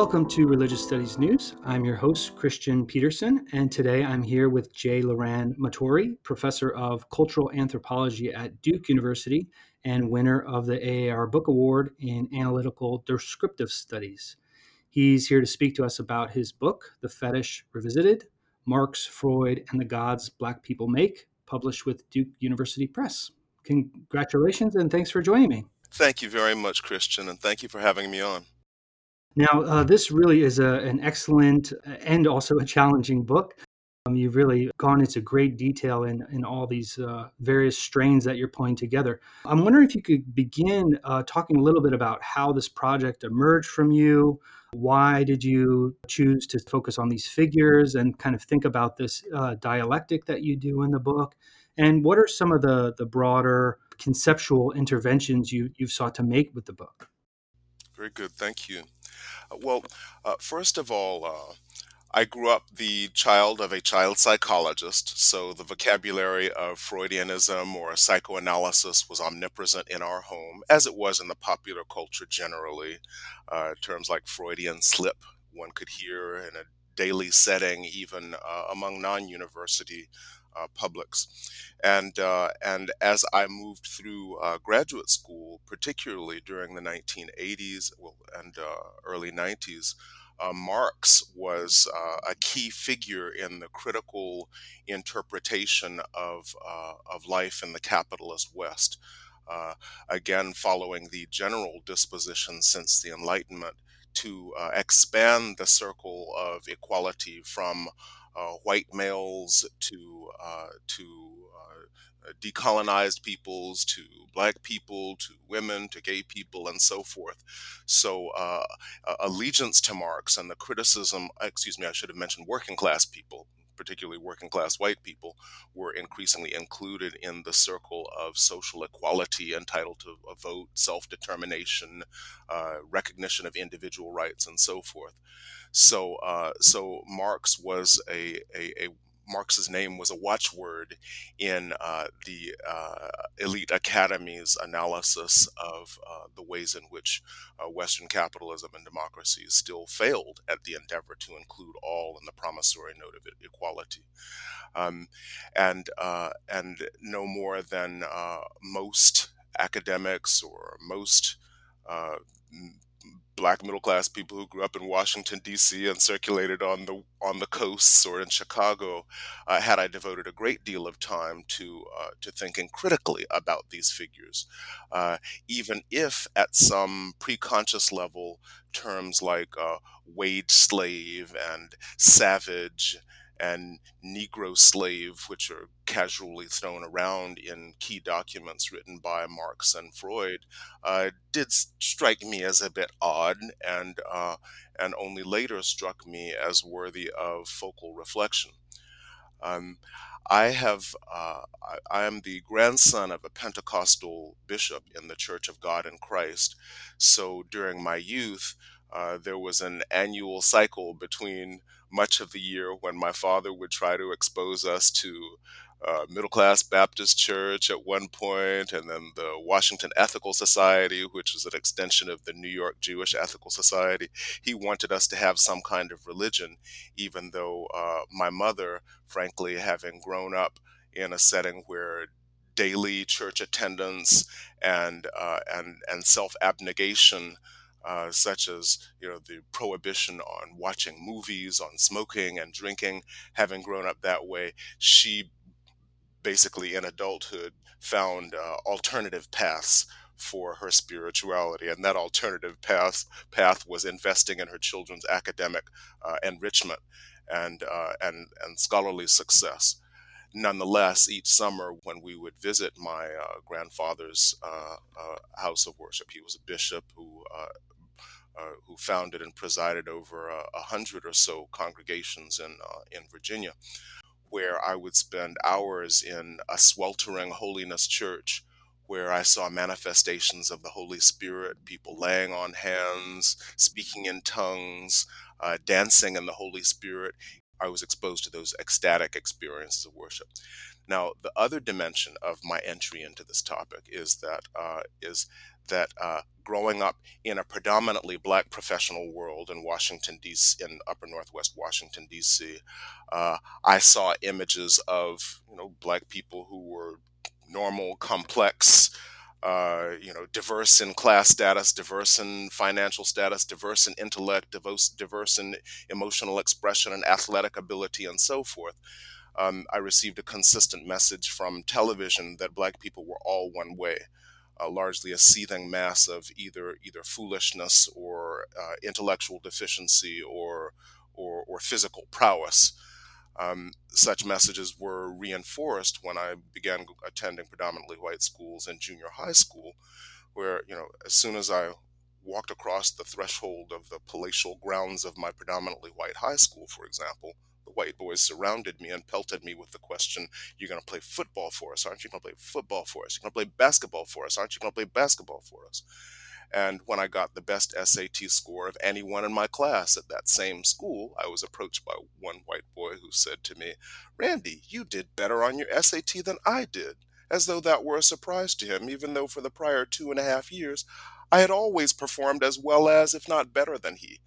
Welcome to Religious Studies News. I'm your host, Christian Peterson, and today I'm here with Jay Lorand Matory, professor of cultural anthropology at Duke University and winner of the AAR Book Award in Analytical Descriptive Studies. He's here to speak to us about his book, The Fetish Revisited Marx, Freud, and the Gods Black People Make, published with Duke University Press. Congratulations and thanks for joining me. Thank you very much, Christian, and thank you for having me on. Now, uh, this really is a, an excellent uh, and also a challenging book. Um, you've really gone into great detail in, in all these uh, various strains that you're pulling together. I'm wondering if you could begin uh, talking a little bit about how this project emerged from you. Why did you choose to focus on these figures and kind of think about this uh, dialectic that you do in the book? And what are some of the, the broader conceptual interventions you, you've sought to make with the book? Very good. Thank you. Well, uh, first of all, uh, I grew up the child of a child psychologist, so the vocabulary of Freudianism or psychoanalysis was omnipresent in our home, as it was in the popular culture generally. Uh, terms like Freudian slip, one could hear in a daily setting, even uh, among non university uh, publics. And, uh, and as I moved through uh, graduate school, particularly during the 1980s well, and uh, early 90s, uh, Marx was uh, a key figure in the critical interpretation of, of life in the capitalist West. again, following the general disposition since the Enlightenment to expand the circle of equality from uh, white males to uh, to uh, decolonized peoples to black people to women to gay people and so forth. So uh, allegiance to Marx and the criticism, excuse me, I should have mentioned working class people, particularly working class white people, were increasingly included in the circle of social equality, entitled to a vote, self determination, uh, recognition of individual rights, and so forth. So, uh, so Marx was a, a, a Marx's name was a watchword in uh, the uh, elite academy's analysis of uh, the ways in which uh, Western capitalism and democracy still failed at the endeavor to include all in the promissory note of equality. Um, and, uh, and no more than uh, most academics or most black middle class people who grew up in Washington D.C. and circulated on the on the coasts or in Chicago, uh, had I devoted a great deal of time to uh, to thinking critically about these figures, uh, even if at some preconscious level terms like uh, wage slave and savage and Negro slave, which are casually thrown around in key documents written by Marx and Freud, uh, did strike me as a bit odd, and uh, and only later struck me as worthy of focal reflection. Um, I have uh, I, am the grandson of a Pentecostal bishop in the Church of God in Christ. So during my youth, uh, there was an annual cycle between much of the year when my father would try to expose us to uh, middle class Baptist church at one point, and then the Washington Ethical Society, which was an extension of the New York Jewish Ethical Society. He wanted us to have some kind of religion, even though uh, my mother, frankly, having grown up in a setting where daily church attendance and uh, and and self abnegation uh, such as you know the prohibition on watching movies, on smoking and drinking. Having grown up that way, she basically in adulthood found uh, alternative paths for her spirituality, and that alternative path path was investing in her children's academic uh, enrichment and uh, and and scholarly success nonetheless, each summer when we would visit my uh, grandfather's uh, uh, house of worship, he was a bishop who uh, uh, who founded and presided over a, a hundred or so congregations in uh, in Virginia, where I would spend hours in a sweltering holiness church where I saw manifestations of the Holy Spirit, people laying on hands, speaking in tongues, uh, dancing in the Holy Spirit. I was exposed to those ecstatic experiences of worship. Now, the other dimension of my entry into this topic is that uh, is that uh, growing up in a predominantly black professional world in Washington D.C. in Upper Northwest Washington D.C., uh, I saw images of you know black people who were normal, complex, uh, you know, diverse in class status, diverse in financial status, diverse in intellect, diverse, diverse in emotional expression and athletic ability, and so forth. Um, I received a consistent message from television that black people were all one way. Uh, largely a seething mass of either either foolishness or uh, intellectual deficiency or, or, or physical prowess. Um, such messages were reinforced when I began attending predominantly white schools in junior high school, where, you know, as soon as I walked across the threshold of the palatial grounds of my predominantly white high school, for example, the white boys surrounded me and pelted me with the question, You're going to play football for us, aren't you going to play football for us? You're going to play basketball for us, aren't you going to play basketball for us? And when I got the best SAT score of anyone in my class at that same school, I was approached by one white boy who said to me, Randy, you did better on your SAT than I did, as though that were a surprise to him, even though for the prior two and a half years I had always performed as well as, if not better than he.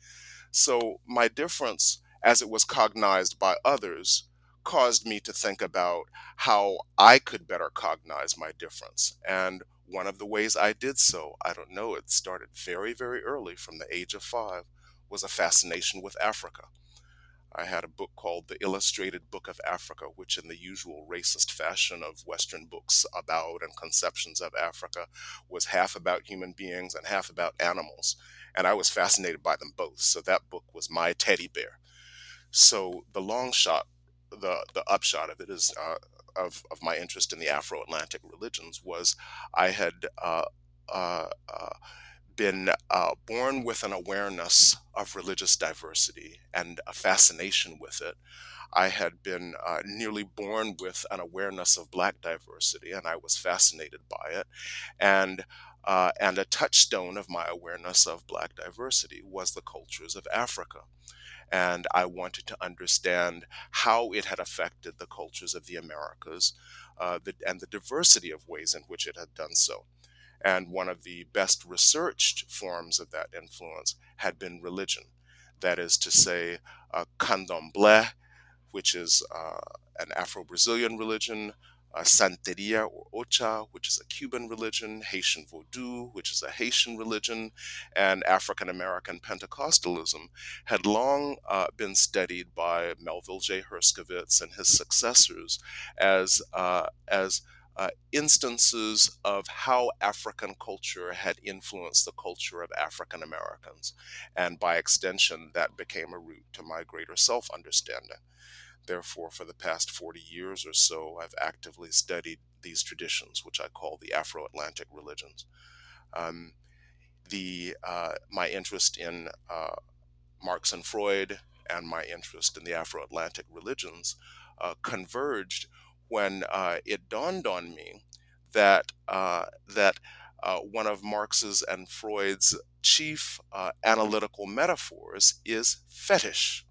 So my difference, as it was cognized by others, caused me to think about how I could better cognize my difference. And one of the ways I did so, I don't know, it started very, very early from the age of five, was a fascination with Africa. I had a book called The Illustrated Book of Africa, which, in the usual racist fashion of Western books about and conceptions of Africa, was half about human beings and half about animals. And I was fascinated by them both. So that book was my teddy bear. So the long shot, the, the upshot of it is uh, of, of my interest in the Afro Atlantic religions was I had uh, uh, uh, been uh, born with an awareness of religious diversity and a fascination with it. I had been uh, nearly born with an awareness of black diversity, and I was fascinated by it. And uh, and a touchstone of my awareness of black diversity was the cultures of Africa and I wanted to understand how it had affected the cultures of the Americas uh, the, and the diversity of ways in which it had done so. And one of the best researched forms of that influence had been religion. That is to say, uh, candomblé, which is uh, an Afro Brazilian religion, uh, Santeria or Ocha, which is a Cuban religion, Haitian Vodou, which is a Haitian religion, and African American Pentecostalism had long uh, been studied by Melville J. Herskovits and his successors as, uh, as uh, instances of how African culture had influenced the culture of African Americans. And by extension, that became a route to my greater self understanding. Therefore, for the past 40 years or so, I've actively studied these traditions, which I call the Afro Atlantic religions. Um, the, uh, my interest in uh, Marx and Freud and my interest in the Afro Atlantic religions uh, converged when uh, it dawned on me that, uh, that uh, one of Marx's and Freud's chief analytical metaphors is fetish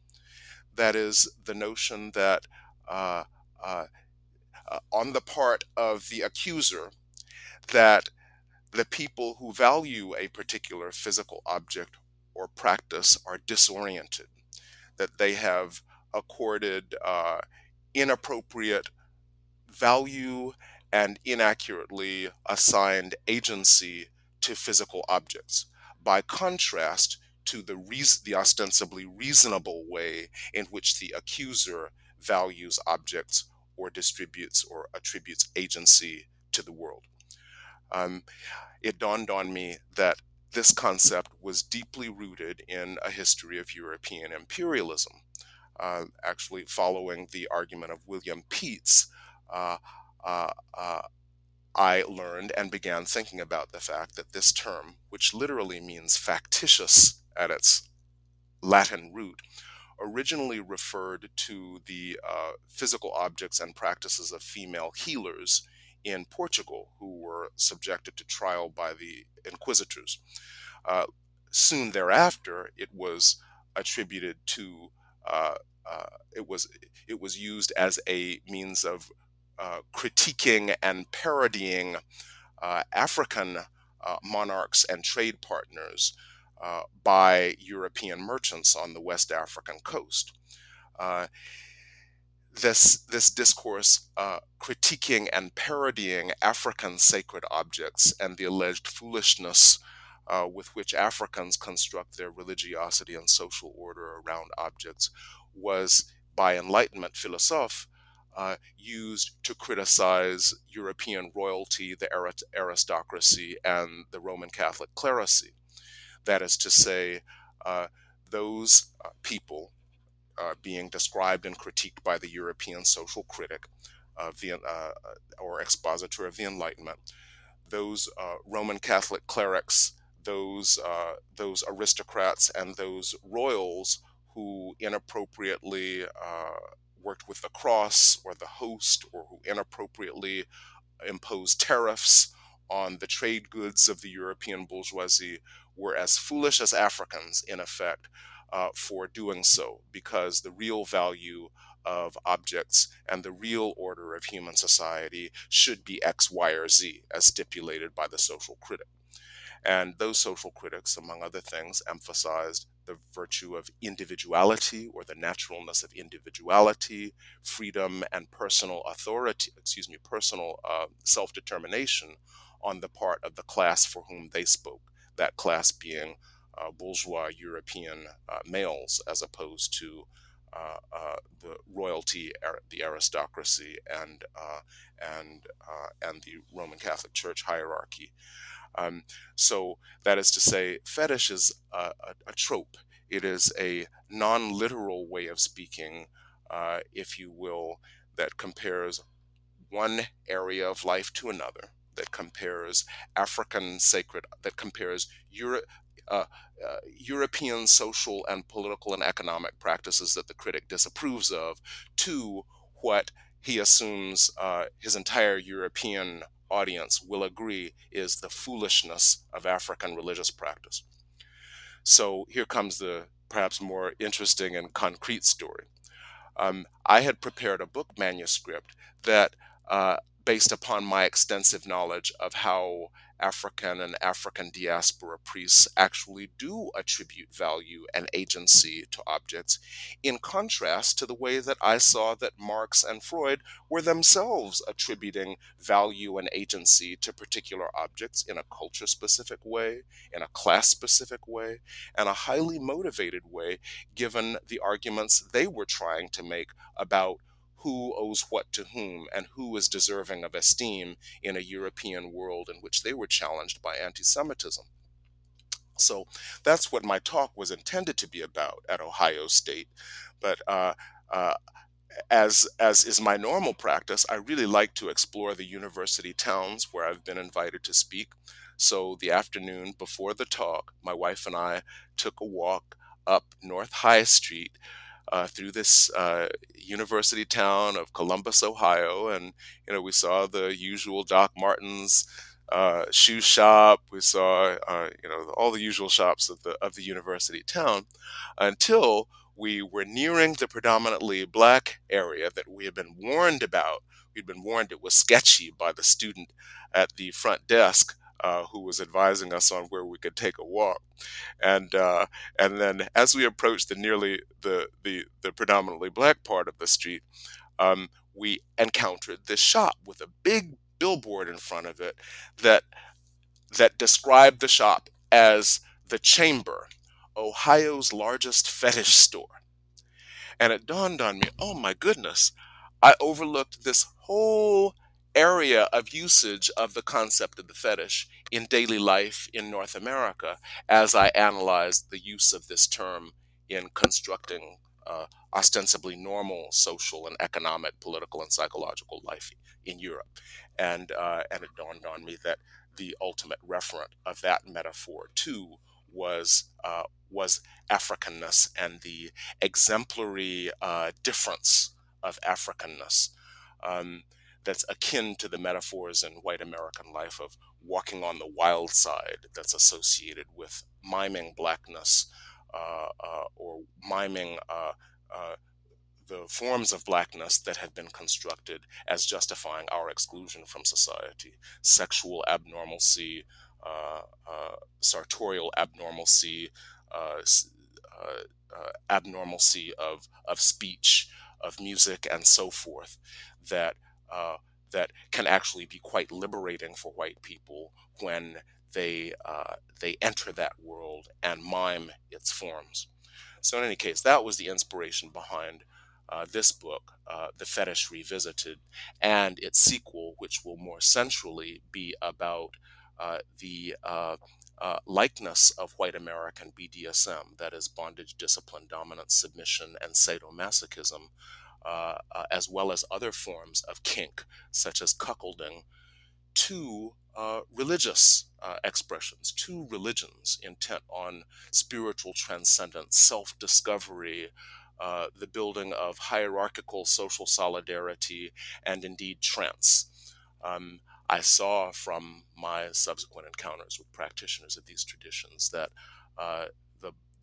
that is the notion that uh, uh, uh, on the part of the accuser, that the people who value a particular physical object or practice are disoriented, that they have accorded uh, inappropriate value and inaccurately assigned agency to physical objects. By contrast, to the, reason, the ostensibly reasonable way in which the accuser values objects or distributes or attributes agency to the world. Um, it dawned on me that this concept was deeply rooted in a history of European imperialism. Uh, actually, following the argument of William Pietz, uh, uh, uh I learned and began thinking about the fact that this term, which literally means factitious at its Latin root, originally referred to the uh, physical objects and practices of female healers in Portugal who were subjected to trial by the inquisitors. Uh, soon thereafter, it was attributed to uh, uh it was it was used as a means of uh, critiquing and parodying uh, African monarchs and trade partners uh, by European merchants on the West African coast. Uh, this, this discourse uh, critiquing and parodying African sacred objects and the alleged foolishness uh, with which Africans construct their religiosity and social order around objects was by Enlightenment philosophes uh, used to criticize European royalty, the aristocracy, and the Roman Catholic clerisy. That is to say, uh, those uh, people uh, being described and critiqued by the European social critic of the uh, or expositor of the Enlightenment, those uh, Roman Catholic clerics, those those aristocrats, and those royals who inappropriately uh, worked with the cross or the host or who inappropriately imposed tariffs on the trade goods of the European bourgeoisie were as foolish as Africans, in effect, uh, for doing so, because the real value of objects and the real order of human society should be X, Y, or Z, as stipulated by the social critic. And those social critics, among other things, emphasized the virtue of individuality or the naturalness of individuality, freedom, and personal authority, excuse me, personal uh, self determination on the part of the class for whom they spoke, that class being uh, bourgeois European uh, males as opposed to uh, the royalty, the aristocracy, and and and the Roman Catholic Church hierarchy. Um, so that is to say, fetish is a, a, a trope. It is a non-literal way of speaking, uh, if you will, that compares one area of life to another, that compares African sacred, that compares uh, uh, European social and political and economic practices that the critic disapproves of to what he assumes uh, his entire European audience will agree is the foolishness of African religious practice. So here comes the perhaps more interesting and concrete story. Um, I had prepared a book manuscript that, uh, based upon my extensive knowledge of how African and African diaspora priests actually do attribute value and agency to objects, in contrast to the way that I saw that Marx and Freud were themselves attributing value and agency to particular objects in a culture specific way, in a class specific way, and a highly motivated way, given the arguments they were trying to make about who owes what to whom and who is deserving of esteem in a European world in which they were challenged by anti Semitism. So that's what my talk was intended to be about at Ohio State. But uh, uh, as as is my normal practice, I really like to explore the university towns where I've been invited to speak. So the afternoon before the talk, my wife and I took a walk up North High Street uh, through this uh, university town of Columbus, Ohio, and you know we saw the usual Doc Martens uh, shoe shop. We saw uh, you know all the usual shops of the of the university town until we were nearing the predominantly black area that we had been warned about. We'd been warned it was sketchy by the student at the front desk uh, who was advising us on where we could take a walk. And uh, and then as we approached the nearly the the, the predominantly black part of the street, um, we encountered this shop with a big billboard in front of it that that described the shop as the Chamber, Ohio's largest fetish store. And it dawned on me, oh my goodness, I overlooked this whole area of usage of the concept of the fetish in daily life in North America as I analyzed the use of this term in constructing uh, ostensibly normal social and economic, political, and psychological life in Europe. And, uh, and it dawned on me that the ultimate referent of that metaphor, too, was, uh, was Africanness and the exemplary uh, difference of Africanness. Um, that's akin to the metaphors in white American life of walking on the wild side that's associated with miming blackness uh, uh, or miming uh, uh, the forms of blackness that have been constructed as justifying our exclusion from society. Sexual abnormalcy, uh, sartorial abnormalcy, abnormalcy of, of speech, of music, and so forth, that, uh, that can actually be quite liberating for white people when they, uh, they enter that world and mime its forms. So, in any case, that was the inspiration behind uh, this book, uh, The Fetish Revisited, and its sequel, which will more centrally be about uh, the uh, uh, likeness of white American BDSM, that is, bondage, discipline, dominance, submission, and sadomasochism, uh, as well as other forms of kink, such as cuckolding, to uh, religious uh, expressions, to religions intent on spiritual transcendence, self discovery, uh, the building of hierarchical social solidarity, and indeed trance. Um, I saw from my subsequent encounters with practitioners of these traditions that uh,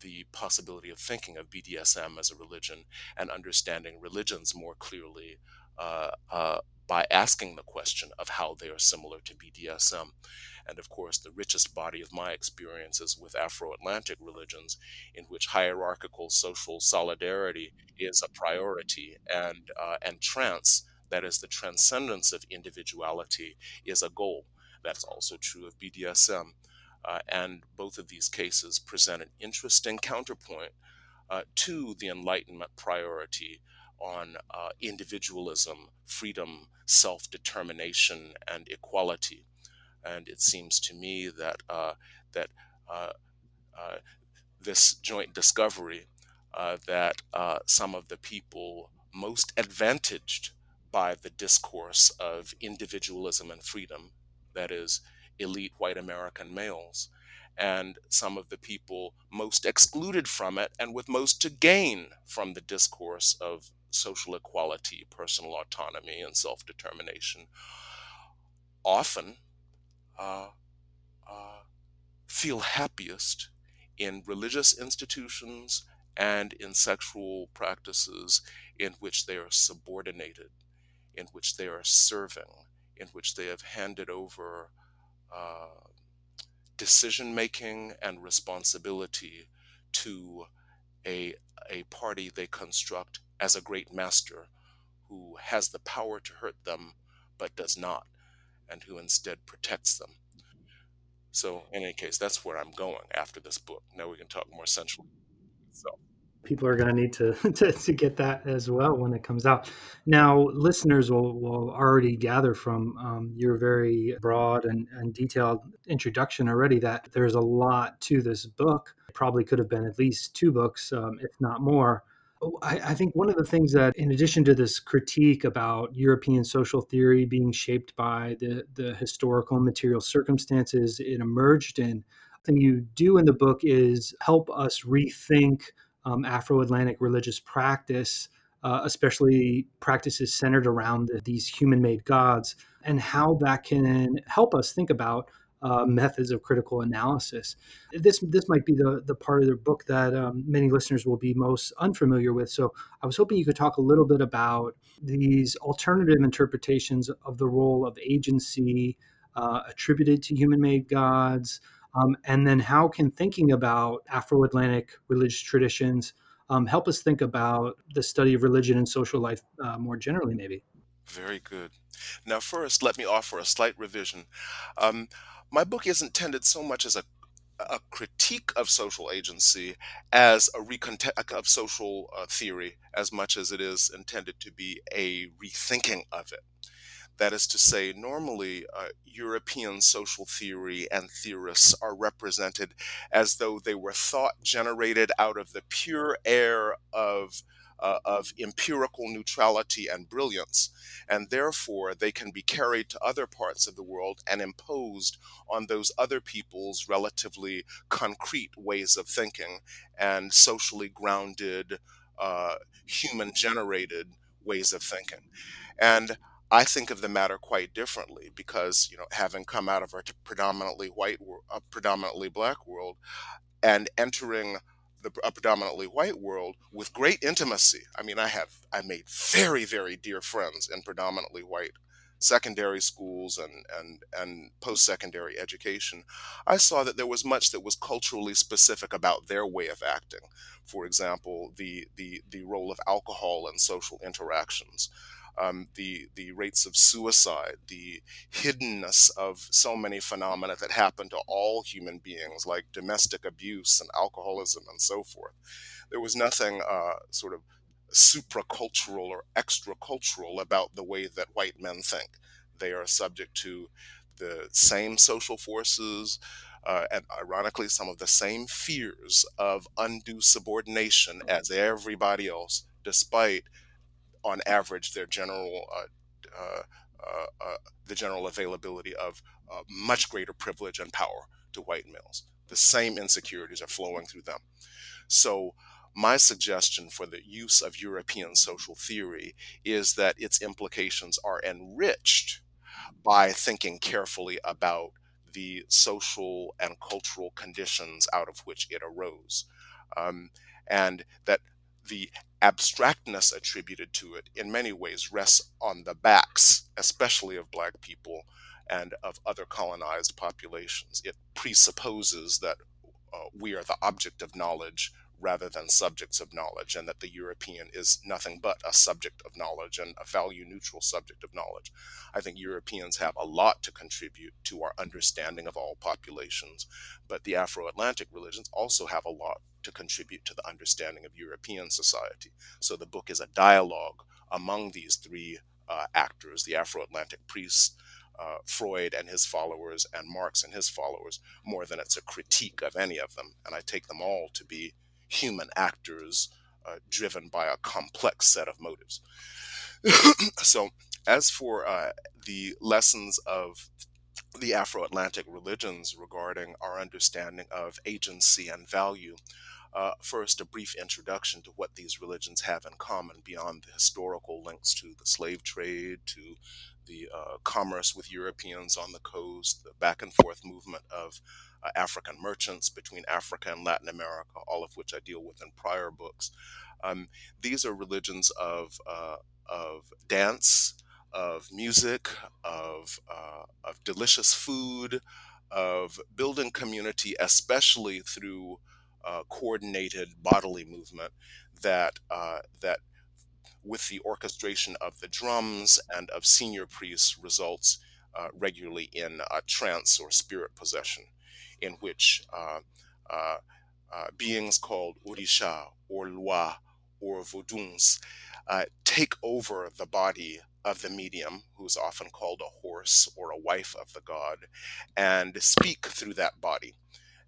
the possibility of thinking of BDSM as a religion and understanding religions more clearly uh, uh, by asking the question of how they are similar to BDSM. And of course, the richest body of my experiences with Afro Atlantic religions, in which hierarchical social solidarity is a priority, and, uh, and trance, that is, the transcendence of individuality, is a goal. That's also true of BDSM. Uh, and both of these cases present an interesting counterpoint uh, to the Enlightenment priority on uh, individualism, freedom, self determination, and equality. And it seems to me that, uh, that uh, uh, this joint discovery that some of the people most advantaged by the discourse of individualism and freedom, that is, elite white American males, and some of the people most excluded from it and with most to gain from the discourse of social equality, personal autonomy, and self determination often uh, uh, feel happiest in religious institutions and in sexual practices in which they are subordinated, in which they are serving, in which they have handed over uh, decision making and responsibility to a, a party they construct as a great master who has the power to hurt them but does not, and who instead protects them. So, in any case, that's where I'm going after this book. Now we can talk more centrally. So, people are going to need to, to, to get that as well when it comes out. Now, listeners will, will already gather from um, your very broad and, and detailed introduction already that there's a lot to this book. It probably could have been at least two books, um, if not more. Oh, I, I, think one of the things that, in addition to this critique about European social theory being shaped by the, the historical and material circumstances it emerged in, thing you do in the book is help us rethink um, Afro Atlantic religious practice, uh, especially practices centered around the, these human made gods, and how that can help us think about uh, methods of critical analysis. This this might be the the part of the book that um, many listeners will be most unfamiliar with. So I was hoping you could talk a little bit about these alternative interpretations of the role of agency uh, attributed to human-made gods, um, and then how can thinking about Afro-Atlantic religious traditions um, help us think about the study of religion and social life uh, more generally, maybe. Very good. Now, first, let me offer a slight revision. Um, my book isn't intended so much as a a critique of social agency as a recontext of social uh, theory as much as it is intended to be a rethinking of it. That is to say, normally uh, European social theory and theorists are represented as though they were thought generated out of the pure air of uh, of empirical neutrality and brilliance, and therefore they can be carried to other parts of the world and imposed on those other people's relatively concrete ways of thinking and socially grounded, uh, human generated ways of thinking. And I think of the matter quite differently because, you know, having come out of a predominantly white, a predominantly black world, and entering the a predominantly white world with great intimacy. I mean, I have I made very very dear friends in predominantly white secondary schools and and and post secondary education, I saw that there was much that was culturally specific about their way of acting. For example, the the the role of alcohol in social interactions. Um, the the rates of suicide, the hiddenness of so many phenomena that happen to all human beings, like domestic abuse and alcoholism and so forth. There was nothing uh, sort of supracultural or extracultural about the way that white men think. They are subject to the same social forces, uh, and ironically, some of the same fears of undue subordination as everybody else, despite, on average, their general uh, uh, uh, the general availability of much greater privilege and power to white males. The same insecurities are flowing through them. So my suggestion for the use of European social theory is that its implications are enriched by thinking carefully about the social and cultural conditions out of which it arose. Um, and that the abstractness attributed to it in many ways rests on the backs, especially of black people and of other colonized populations. It presupposes that uh, we are the object of knowledge rather than subjects of knowledge, and that the European is nothing but a subject of knowledge and a value neutral subject of knowledge. I think Europeans have a lot to contribute to our understanding of all populations, but the Afro Atlantic religions also have a lot to contribute to the understanding of European society. So the book is a dialogue among these three uh, actors the Afro Atlantic priests. Uh, Freud and his followers and Marx and his followers more than it's a critique of any of them. And I take them all to be human actors uh, driven by a complex set of motives. so, as for uh, the lessons of the Afro Atlantic religions regarding our understanding of agency and value, uh, first, a brief introduction to what these religions have in common beyond the historical links to the slave trade, to the uh, commerce with Europeans on the coast, the back and forth movement of uh, African merchants between Africa and Latin America, all of which I deal with in prior books. Um, these are religions of, uh, of dance, of music, of, uh, of delicious food, of building community, especially through uh, coordinated bodily movement that, uh, that with the orchestration of the drums and of senior priests results uh, regularly in trance or spirit possession in which uh, uh, uh, beings called Orisha or Lwa or Voduns take over the body of the medium, who is often called a horse or a wife of the god, and speak through that body.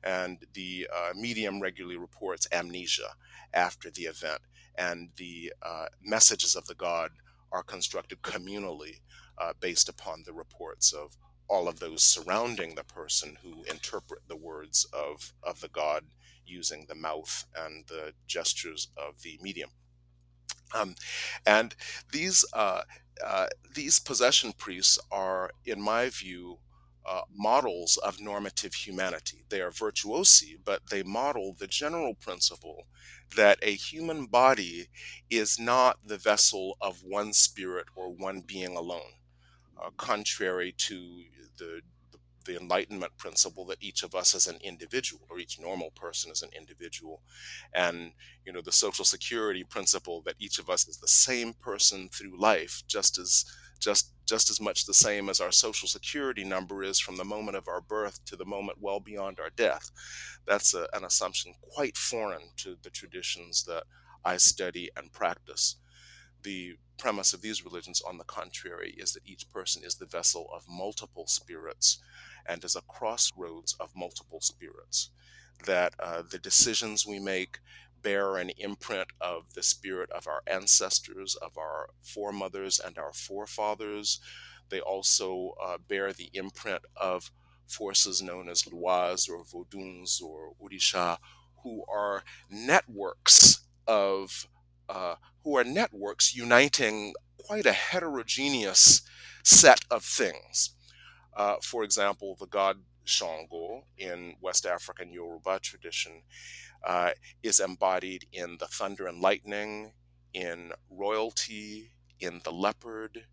And the uh, medium regularly reports amnesia after the event, and the uh, messages of the god are constructed communally uh, based upon the reports of all of those surrounding the person who interpret the words of, of the god using the mouth and the gestures of the medium. Um, and these uh, uh, these possession priests are, in my view, uh, models of normative humanity. They are virtuosi, but they model the general principle that a human body is not the vessel of one spirit or one being alone, uh, contrary to the, the enlightenment principle that each of us is an individual or each normal person is an individual and you know the social security principle that each of us is the same person through life just as just just as much the same as our social security number is from the moment of our birth to the moment well beyond our death. That's a, an assumption quite foreign to the traditions that i study and practice the premise of these religions, on the contrary, is that each person is the vessel of multiple spirits and is a crossroads of multiple spirits. That uh, the decisions we make bear an imprint of the spirit of our ancestors, of our foremothers, and our forefathers. They also uh, bear the imprint of forces known as Lwas or Voduns or Orisha, who are networks of uh, who are networks uniting quite a heterogeneous set of things. Uh, for example, the god Shango in West African Yoruba tradition uh, is embodied in the thunder and lightning, in royalty, in the leopard,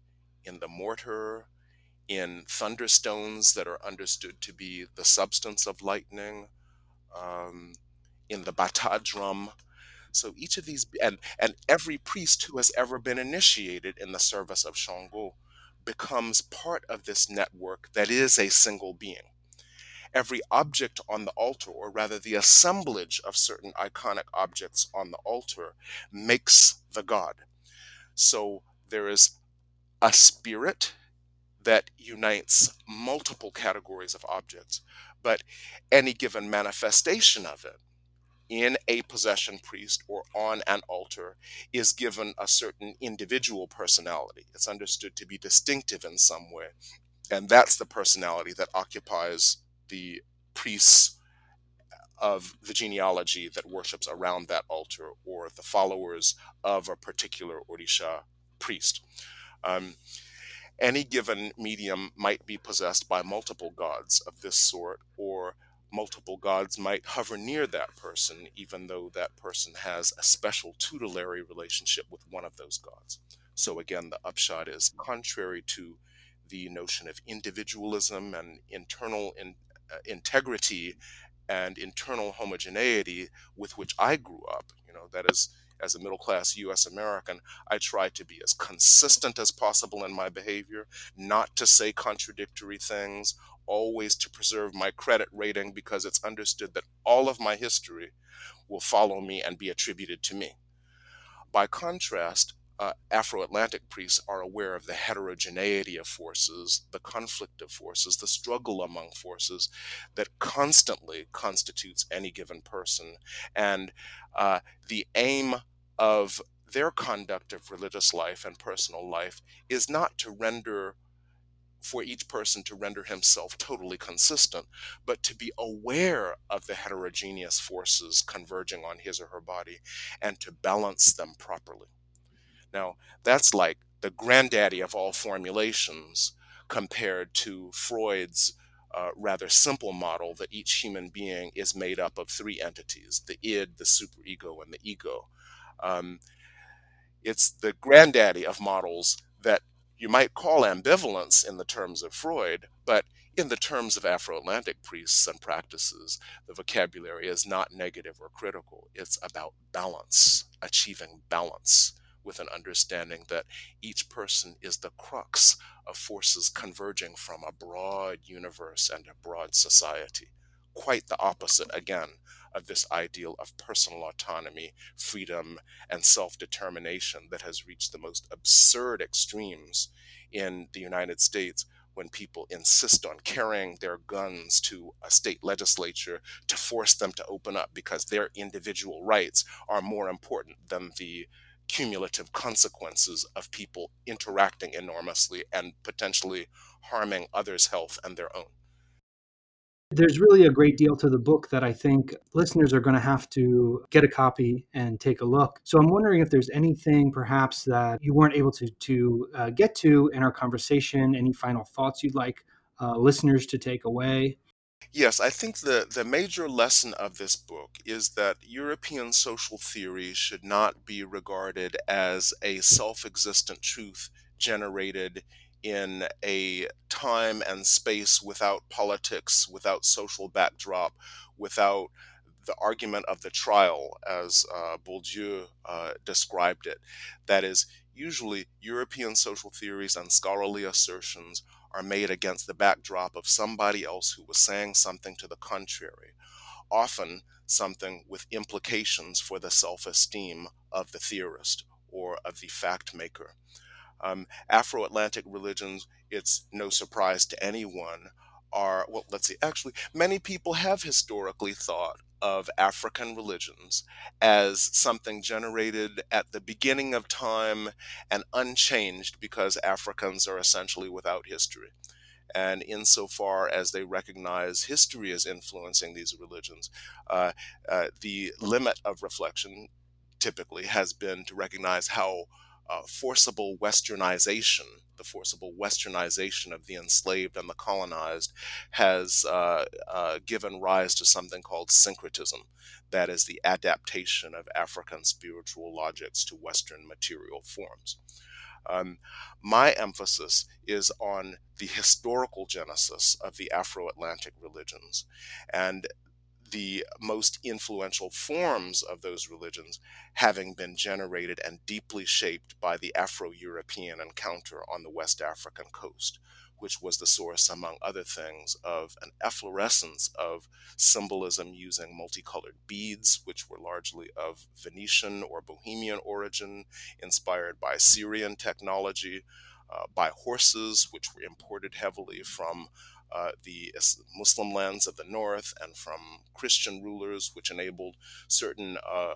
in the mortar, in thunderstones that are understood to be the substance of lightning, um, in the bata drum. So each of these, and, and every priest who has ever been initiated in the service of Shango becomes part of this network that is a single being. Every object on the altar, or rather the assemblage of certain iconic objects on the altar, makes the god. So there is a spirit that unites multiple categories of objects, but any given manifestation of it in a possession priest or on an altar is given a certain individual personality. It's understood to be distinctive in some way. And that's the personality that occupies the priests of the genealogy that worships around that altar or the followers of a particular Orisha priest. Um, any given medium might be possessed by multiple gods of this sort, or multiple gods might hover near that person, even though that person has a special tutelary relationship with one of those gods. So, again, the upshot is contrary to the notion of individualism and internal in, uh, integrity and internal homogeneity with which I grew up. You know, that is, as a middle class US American, I try to be as consistent as possible in my behavior, not to say contradictory things, always to preserve my credit rating because it's understood that all of my history will follow me and be attributed to me. By contrast, uh, Afro Atlantic priests are aware of the heterogeneity of forces, the conflict of forces, the struggle among forces that constantly constitutes any given person. And uh, the aim of their conduct of religious life and personal life is not to render for each person to render himself totally consistent, but to be aware of the heterogeneous forces converging on his or her body and to balance them properly. Now, that's like the granddaddy of all formulations compared to Freud's uh, rather simple model that each human being is made up of three entities the id, the superego, and the ego. Um, it's the granddaddy of models that you might call ambivalence in the terms of Freud, but in the terms of Afro Atlantic priests and practices, the vocabulary is not negative or critical. It's about balance, achieving balance with an understanding that each person is the crux of forces converging from a broad universe and a broad society. Quite the opposite, again, of this ideal of personal autonomy, freedom, and self determination that has reached the most absurd extremes in the United States when people insist on carrying their guns to a state legislature to force them to open up because their individual rights are more important than the cumulative consequences of people interacting enormously and potentially harming others' health and their own. There's really a great deal to the book that I think listeners are going to have to get a copy and take a look. So I'm wondering if there's anything perhaps that you weren't able to, to uh, get to in our conversation, any final thoughts you'd like uh, listeners to take away? Yes, I think the, the major lesson of this book is that European social theory should not be regarded as a self existent truth generated in a time and space without politics, without social backdrop, without the argument of the trial, as uh, Bourdieu uh, described it. That is, usually European social theories and scholarly assertions are made against the backdrop of somebody else who was saying something to the contrary, often something with implications for the self esteem of the theorist or of the fact maker. Um, Afro Atlantic religions, it's no surprise to anyone, are, well, let's see, actually, many people have historically thought of African religions as something generated at the beginning of time and unchanged because Africans are essentially without history. And insofar as they recognize history as influencing these religions, uh, uh, the limit of reflection typically has been to recognize how uh, forcible westernization, the forcible westernization of the enslaved and the colonized, has uh, uh, given rise to something called syncretism. That is the adaptation of African spiritual logics to Western material forms. Um, my emphasis is on the historical genesis of the Afro Atlantic religions. And the most influential forms of those religions having been generated and deeply shaped by the Afro European encounter on the West African coast, which was the source, among other things, of an efflorescence of symbolism using multicolored beads, which were largely of Venetian or Bohemian origin, inspired by Syrian technology. Uh, by horses, which were imported heavily from uh, the Muslim lands of the north and from Christian rulers, which enabled certain uh,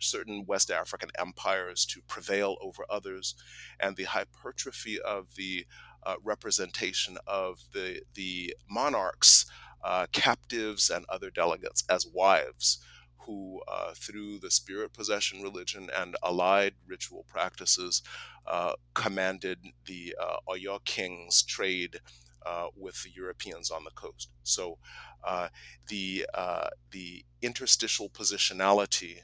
certain West African empires to prevail over others, and the hypertrophy of the uh, representation of the the monarchs, uh, captives, and other delegates as wives who, uh, through the spirit possession religion and allied ritual practices, uh, commanded the Oyo kings' trade uh, with the Europeans on the coast. So uh, the uh, the interstitial positionality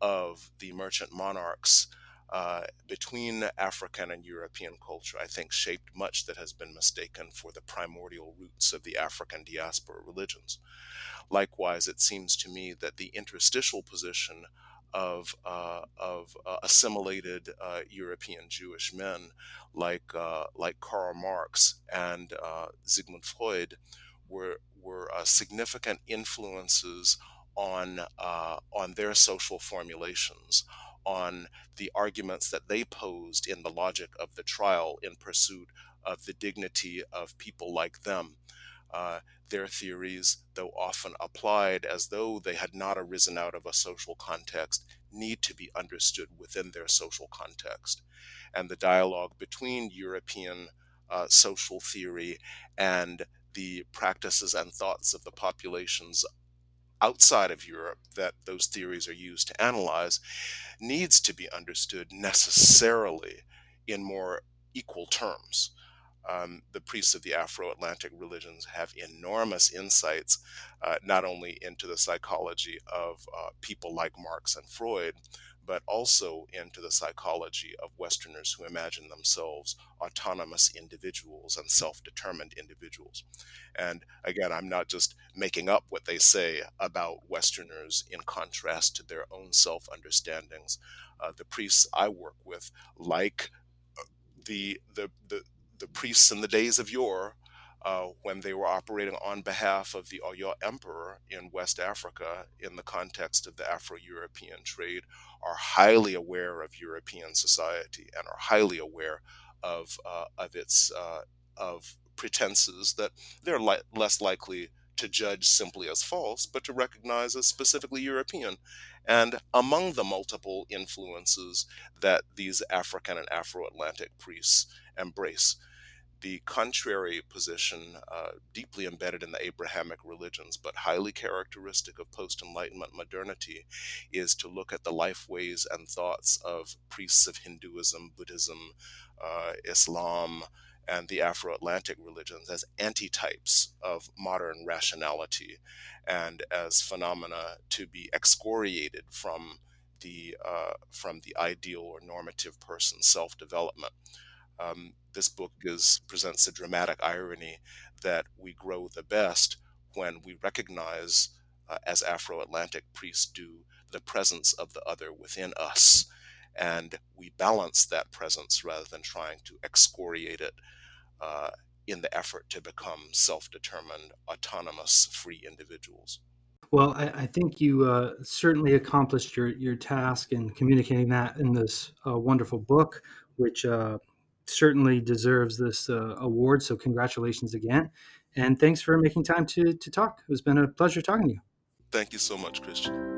of the merchant monarchs uh, between African and European culture, I think, shaped much that has been mistaken for the primordial roots of the African diaspora religions. Likewise, it seems to me that the interstitial position of uh, of uh, assimilated uh, European Jewish men like uh, like Karl Marx and uh, Sigmund Freud were were uh, significant influences on on their social formulations, on the arguments that they posed in the logic of the trial in pursuit of the dignity of people like them. Uh, their theories, though often applied as though they had not arisen out of a social context, need to be understood within their social context. And the dialogue between European uh, social theory and the practices and thoughts of the populations outside of Europe that those theories are used to analyze needs to be understood necessarily in more equal terms um, the priests of the Afro Atlantic religions have enormous insights, uh, not only into the psychology of uh, people like Marx and Freud, but also into the psychology of Westerners who imagine themselves autonomous individuals and self determined individuals. And again, I'm not just making up what they say about Westerners in contrast to their own self understandings. Uh, the priests I work with, like uh, the, the, the, the priests in the days of yore, uh, when they were operating on behalf of the Oyo Emperor in West Africa in the context of the Afro European trade, are highly aware of European society and are highly aware of, uh, of its uh, of pretenses that they're li- less likely to judge simply as false, but to recognize as specifically European. And among the multiple influences that these African and Afro Atlantic priests embrace, the contrary position, uh, deeply embedded in the Abrahamic religions, but highly characteristic of post Enlightenment modernity, is to look at the life ways and thoughts of priests of Hinduism, Buddhism, uh, Islam, and the Afro Atlantic religions as antitypes of modern rationality and as phenomena to be excoriated from the, uh, from the ideal or normative person self development. Um, this book is, presents a dramatic irony that we grow the best when we recognize, uh, as Afro Atlantic priests do, the presence of the other within us. And we balance that presence rather than trying to excoriate it uh, in the effort to become self determined, autonomous, free individuals. Well, I, I think you uh, certainly accomplished your, your task in communicating that in this uh, wonderful book, which uh, certainly deserves this uh, award. So congratulations again, and thanks for making time to to talk. It's been a pleasure talking to you. Thank you so much, Christian.